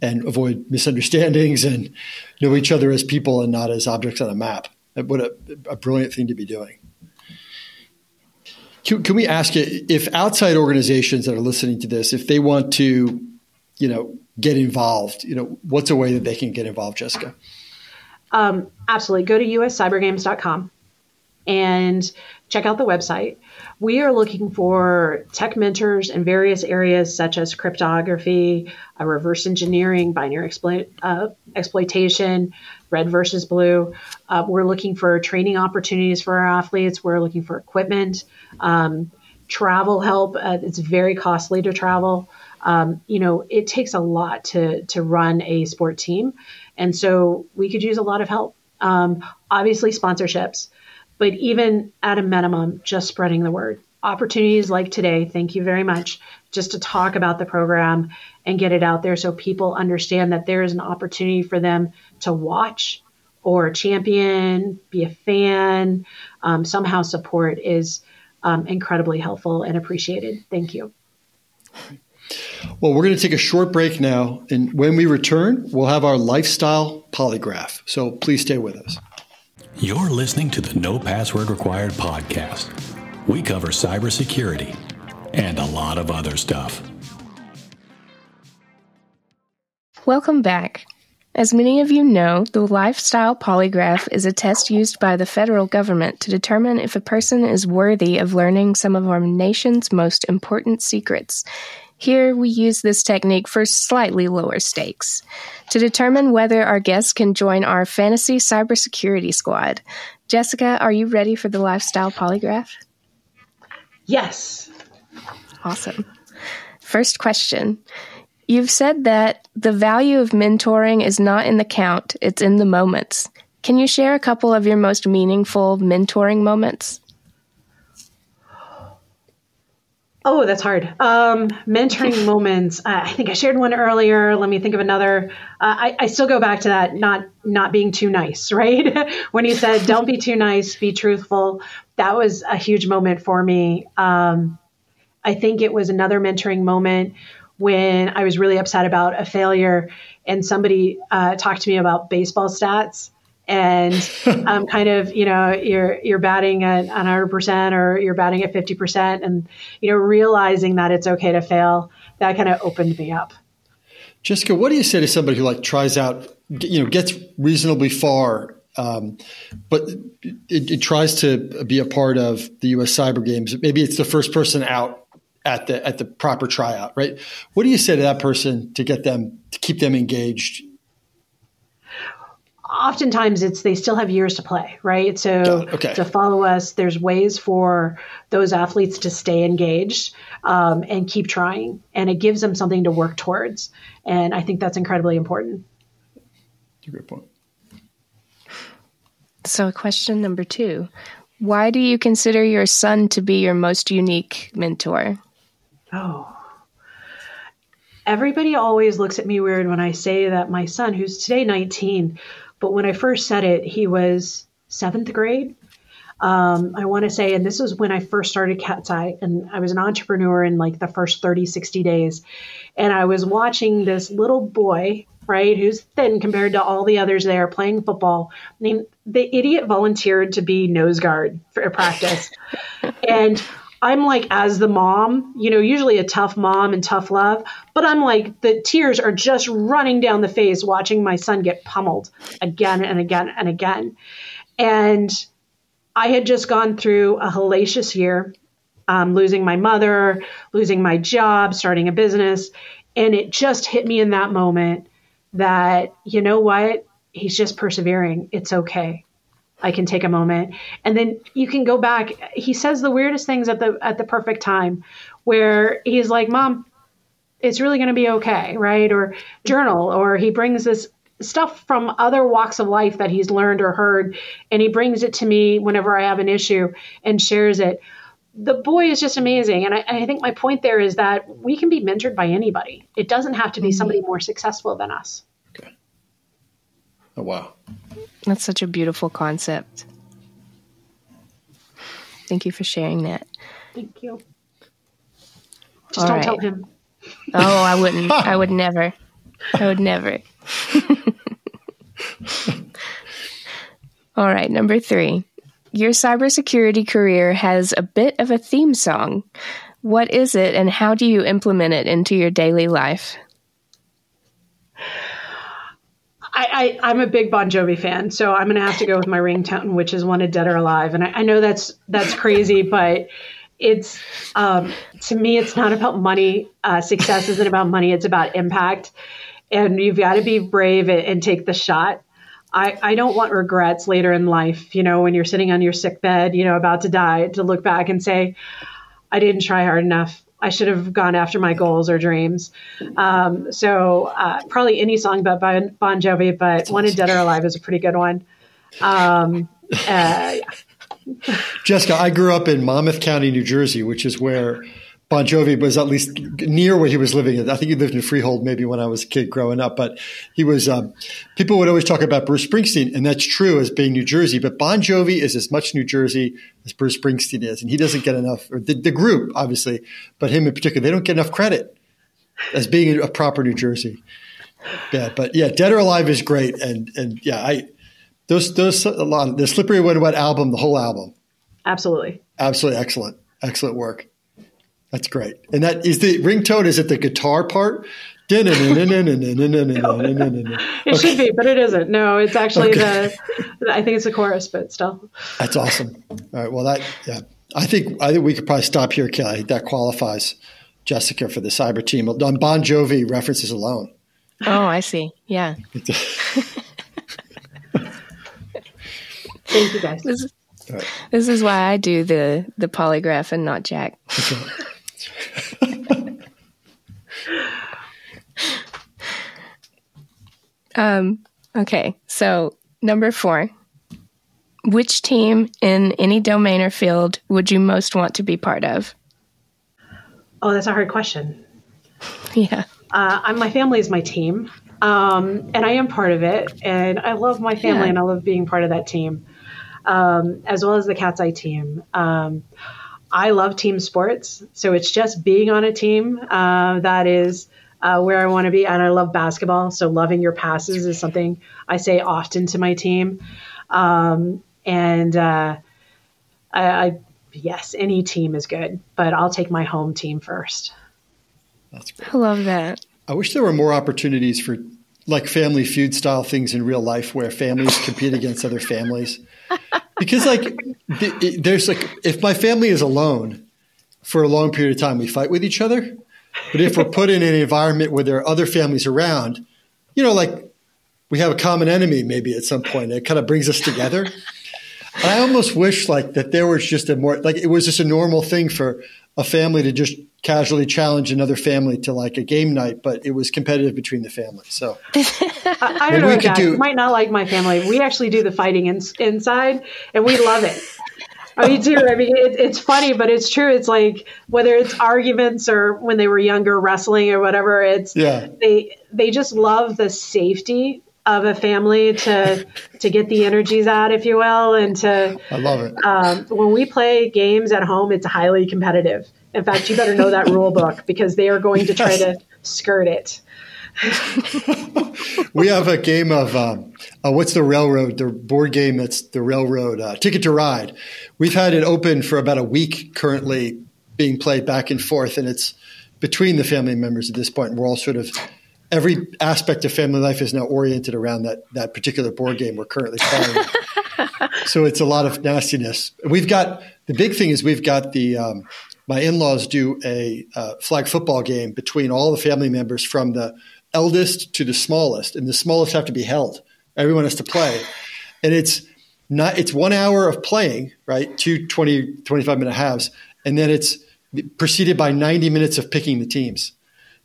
and avoid misunderstandings and know each other as people and not as objects on a map. What a, a brilliant thing to be doing. Can, can we ask you if outside organizations that are listening to this, if they want to, you know, get involved, you know, what's a way that they can get involved, Jessica? Um, absolutely. Go to uscybergames.com and check out the website. We are looking for tech mentors in various areas such as cryptography, uh, reverse engineering, binary exploit, uh, exploitation, red versus blue. Uh, we're looking for training opportunities for our athletes. We're looking for equipment, um, travel help. Uh, it's very costly to travel. Um, you know, it takes a lot to to run a sport team, and so we could use a lot of help. Um, obviously, sponsorships. But even at a minimum, just spreading the word. Opportunities like today, thank you very much, just to talk about the program and get it out there so people understand that there is an opportunity for them to watch or champion, be a fan, um, somehow support is um, incredibly helpful and appreciated. Thank you. Well, we're going to take a short break now. And when we return, we'll have our lifestyle polygraph. So please stay with us. You're listening to the No Password Required podcast. We cover cybersecurity and a lot of other stuff. Welcome back. As many of you know, the Lifestyle Polygraph is a test used by the federal government to determine if a person is worthy of learning some of our nation's most important secrets. Here, we use this technique for slightly lower stakes to determine whether our guests can join our fantasy cybersecurity squad. Jessica, are you ready for the lifestyle polygraph? Yes. Awesome. First question. You've said that the value of mentoring is not in the count, it's in the moments. Can you share a couple of your most meaningful mentoring moments? Oh, that's hard. Um, mentoring moments. I think I shared one earlier. Let me think of another. Uh, I, I, still go back to that not not being too nice, right? when he said, "Don't be too nice, be truthful." That was a huge moment for me. Um, I think it was another mentoring moment when I was really upset about a failure, and somebody uh, talked to me about baseball stats and um, kind of you know you're you're batting at 100% or you're batting at 50% and you know realizing that it's okay to fail that kind of opened me up. Jessica what do you say to somebody who like tries out you know gets reasonably far um, but it, it, tries to be a part of the us cyber games? Maybe it's the first person out at the at the proper tryout right? What do you say to that person to get them to keep them engaged oftentimes it's they still have years to play, right? So okay. to follow us, there's ways for those athletes to stay engaged um, and keep trying, and it gives them something to work towards. And I think that's incredibly important. That's a great point. So, question number two Why do you consider your son to be your most unique mentor? Oh, everybody always looks at me weird when I say that my son, who's today 19, but when I first said it, he was seventh grade. Um, I want to say, and this was when I first started Katzcy, and I was an entrepreneur in like the first 30, 60 days. And I was watching this little boy, right, who's thin compared to all the others there playing football. I mean, the idiot volunteered to be nose guard for a practice. and I'm like, as the mom, you know, usually a tough mom and tough love, but I'm like, the tears are just running down the face watching my son get pummeled again and again and again. And I had just gone through a hellacious year, um, losing my mother, losing my job, starting a business. And it just hit me in that moment that, you know what? He's just persevering. It's okay. I can take a moment. And then you can go back. He says the weirdest things at the at the perfect time where he's like, "Mom, it's really going to be okay," right? Or journal or he brings this stuff from other walks of life that he's learned or heard and he brings it to me whenever I have an issue and shares it. The boy is just amazing. And I, I think my point there is that we can be mentored by anybody. It doesn't have to be mm-hmm. somebody more successful than us. Okay. Oh, wow. That's such a beautiful concept. Thank you for sharing that. Thank you. Just All don't right. tell him. Oh, I wouldn't. I would never. I would never. All right, number three. Your cybersecurity career has a bit of a theme song. What is it, and how do you implement it into your daily life? I, I, am a big Bon Jovi fan, so I'm going to have to go with my ringtone, which is "Wanted Dead or Alive." And I, I know that's that's crazy, but it's um, to me, it's not about money. Uh, success isn't about money; it's about impact. And you've got to be brave and, and take the shot. I, I don't want regrets later in life. You know, when you're sitting on your sick bed, you know, about to die, to look back and say, "I didn't try hard enough." I should have gone after my goals or dreams. Um, so uh, probably any song about Bon, bon Jovi, but "Wanted. Dead or Alive" is a pretty good one. Um, uh, yeah. Jessica, I grew up in Monmouth County, New Jersey, which is where Bon Jovi was at least near where he was living. I think he lived in Freehold maybe when I was a kid growing up, but he was, um, people would always talk about Bruce Springsteen, and that's true as being New Jersey, but Bon Jovi is as much New Jersey as Bruce Springsteen is, and he doesn't get enough, or the, the group, obviously, but him in particular, they don't get enough credit as being a proper New Jersey. Yeah, but yeah, Dead or Alive is great, and and yeah, I those those a lot the Slippery When Wet album, the whole album, absolutely, absolutely excellent, excellent work. That's great. And that is the ringtone. Is it the guitar part? it should be, but it isn't. No, it's actually okay. the. I think it's the chorus, but still. That's awesome. All right. Well, that yeah, I think I think we could probably stop here, Kayley. That qualifies Jessica for the cyber team on Bon Jovi references alone. Oh, I see. Yeah. Thank you, guys. This is, right. this is why I do the the polygraph and not Jack. um, okay, so number four. Which team in any domain or field would you most want to be part of? Oh, that's a hard question. Yeah. Uh, I'm, my family is my team, um, and I am part of it. And I love my family, yeah. and I love being part of that team, um, as well as the Katzcy team. Um, I love team sports, so it's just being on a team uh, that is uh, where I want to be. And I love basketball, so loving your passes is something I say often to my team. Um, and uh, I, I, yes, any team is good, but I'll take my home team first. That's great. I love that. I wish there were more opportunities for like family feud style things in real life where families compete against other families because like there's like if my family is alone for a long period of time, we fight with each other. But if we're put in an environment where there are other families around, you know, like we have a common enemy maybe at some point, it kind of brings us together. I almost wish like that there was just a more like it was just a normal thing for a family to just casually challenge another family to like a game night, but it was competitive between the families. So I, I don't know. Dad, do, might not like my family. We actually do the fighting in, inside, and we love it. I mean, too. I mean, it, it's funny, but it's true. It's like whether it's arguments or when they were younger, wrestling or whatever. It's yeah. They they just love the safety of a family to to get the energies out, if you will, and to. I love it. Um, when we play games at home, it's highly competitive. In fact, you better know that rule book because they are going to try to skirt it. we have a game of um, uh, what's the railroad? The board game that's the railroad uh, Ticket to Ride. We've had it open for about a week currently, being played back and forth, and it's between the family members at this point. We're all sort of every aspect of family life is now oriented around that that particular board game we're currently playing. so it's a lot of nastiness. We've got the big thing is we've got the um, my in-laws do a uh, flag football game between all the family members from the eldest to the smallest, and the smallest have to be held. Everyone has to play, and it's not. It's one hour of playing, right? Two 20, 25 minute halves, and then it's preceded by ninety minutes of picking the teams.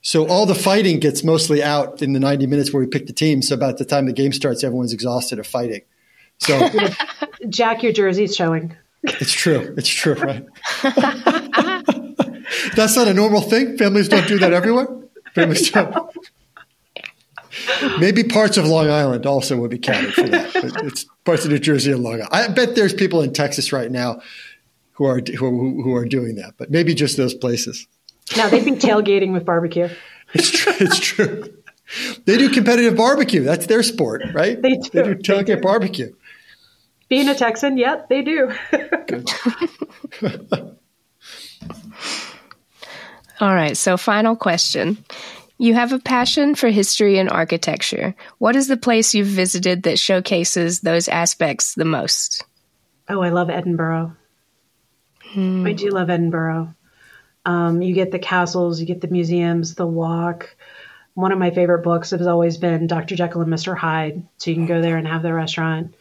So all the fighting gets mostly out in the 90 minutes where we pick the team. So about the time the game starts, everyone's exhausted of fighting. So Jack, your jersey's showing. It's true. It's true, right? That's not a normal thing. Families don't do that everywhere. Families don't. Maybe parts of Long Island also would be counted for that. But it's parts of New Jersey and Long Island. I bet there's people in Texas right now who are who, who are doing that, but maybe just those places. No, they've been tailgating with barbecue. It's true. It's true. They do competitive barbecue. That's their sport, right? They do. They do tailgate they do. barbecue. Being a Texan, yep, they do. All right. So, final question. You have a passion for history and architecture. What is the place you've visited that showcases those aspects the most? Oh, I love Edinburgh. Hmm. I do love Edinburgh. Um, you get the castles, you get the museums, the walk. One of my favorite books has always been Dr. Jekyll and Mr. Hyde. So you can go there and have the restaurant.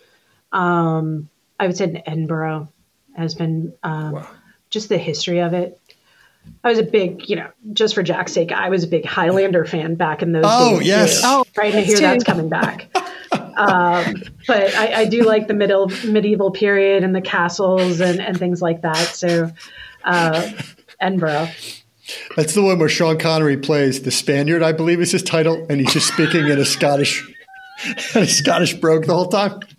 Um, I would say Edinburgh has been um, wow. just the history of it. I was a big, you know, just for Jack's sake, I was a big Highlander fan back in those oh, days. Yes. Too. Oh, right. And I hear too. that's coming back. um, but I, I, do like the middle medieval period and the castles and, and things like that. So uh, Edinburgh. That's the one where Sean Connery plays the Spaniard, I believe is his title, and he's just speaking in a Scottish, a Scottish brogue the whole time.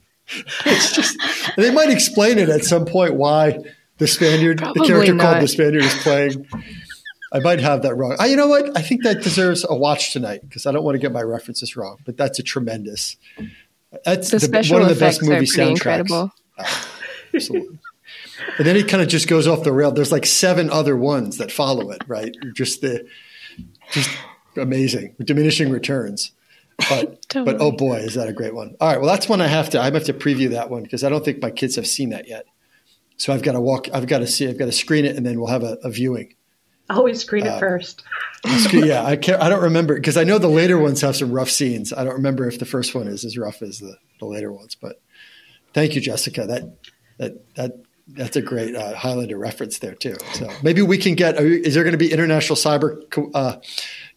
It's just they might explain it at some point why the Spaniard, Probably the character not. called the Spaniard, is playing. I might have that wrong. I, you know what? I think that deserves a watch tonight because I don't want to get my references wrong. But that's a tremendous. That's the, the one of the best movie soundtracks. Incredible. Oh, absolutely. And then it kind of just goes off the rail. There's like seven other ones that follow it, right? Just the just amazing, diminishing returns. But totally. but oh boy, is that a great one. All right, well that's one I have to I have to preview that one because I don't think my kids have seen that yet. So I've got to walk. I've got to see. I've got to screen it, and then we'll have a, a viewing. Always screen uh, it first. screen, yeah, I can't. I don't remember because I know the later ones have some rough scenes. I don't remember if the first one is as rough as the, the later ones. But thank you, Jessica. That that that that's a great uh, Highlander reference there too. So maybe we can get. Is there going to be international cyber uh,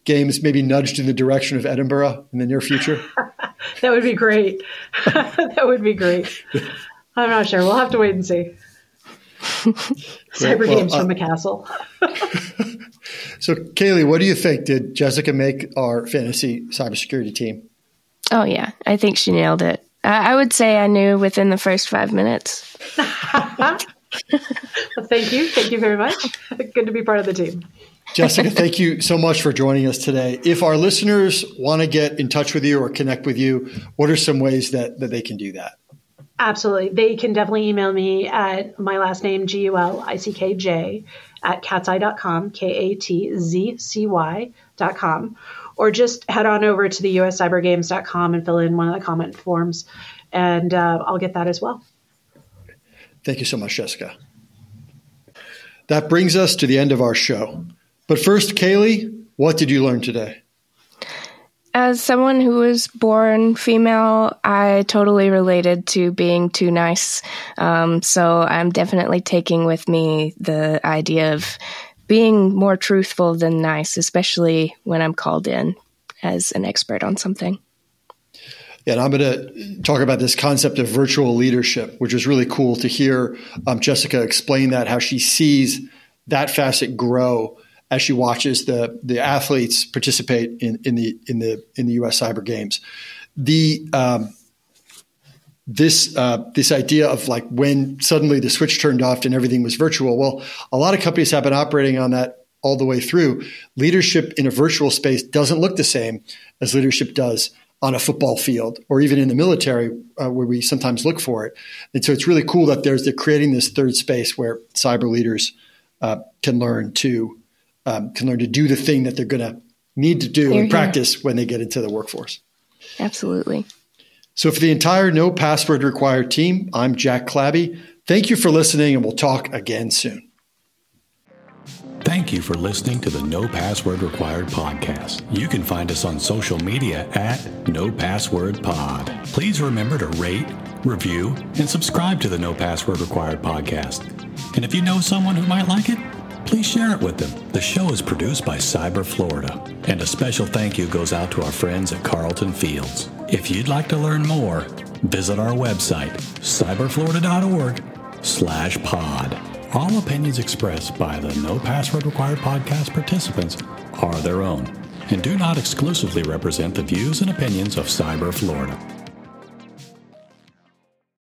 games maybe nudged in the direction of Edinburgh in the near future? that would be great. that would be great. I'm not sure. We'll have to wait and see. Cyber well, games uh, from the castle. so, Kayley, what do you think? Did Jessica make our fantasy cybersecurity team? Oh yeah, I think she nailed it. I would say I knew within the first five minutes. well, thank you. Thank you very much. Good to be part of the team. Jessica, thank you so much for joining us today. If our listeners want to get in touch with you or connect with you, what are some ways that, that they can do that? Absolutely. They can definitely email me at my last name, G U L I C K J, at katzcy.com, K A T Z C Y.com or just head on over to the uscybergames.com and fill in one of the comment forms, and uh, I'll get that as well. Thank you so much, Jessica. That brings us to the end of our show. But first, Kayley, what did you learn today? As someone who was born female, I totally related to being too nice. Um, so I'm definitely taking with me the idea of being more truthful than nice, especially when I'm called in as an expert on something. And I'm going to talk about this concept of virtual leadership, which is really cool to hear um, Jessica explain that, how she sees that facet grow as she watches the the athletes participate in, in the in the in the U.S. Cyber Games. The um, this uh, this idea of like when suddenly the switch turned off and everything was virtual. Well, a lot of companies have been operating on that all the way through. Leadership in a virtual space doesn't look the same as leadership does on a football field or even in the military uh, where we sometimes look for it. And so it's really cool that there's they're creating this third space where cyber leaders uh, can learn to um, can learn to do the thing that they're going to need to do in practice when they get into the workforce. Absolutely. So, for the entire No Password Required team, I'm Jack Clabby. Thank you for listening, and we'll talk again soon. Thank you for listening to the No Password Required podcast. You can find us on social media at No Password Pod. Please remember to rate, review, and subscribe to the No Password Required podcast. And if you know someone who might like it, please share it with them. The show is produced by Cyber Florida, and a special thank you goes out to our friends at Carlton Fields. If you'd like to learn more, visit our website, cyberflorida.org slash pod. All opinions expressed by the No Password Required podcast participants are their own and do not exclusively represent the views and opinions of Cyber Florida.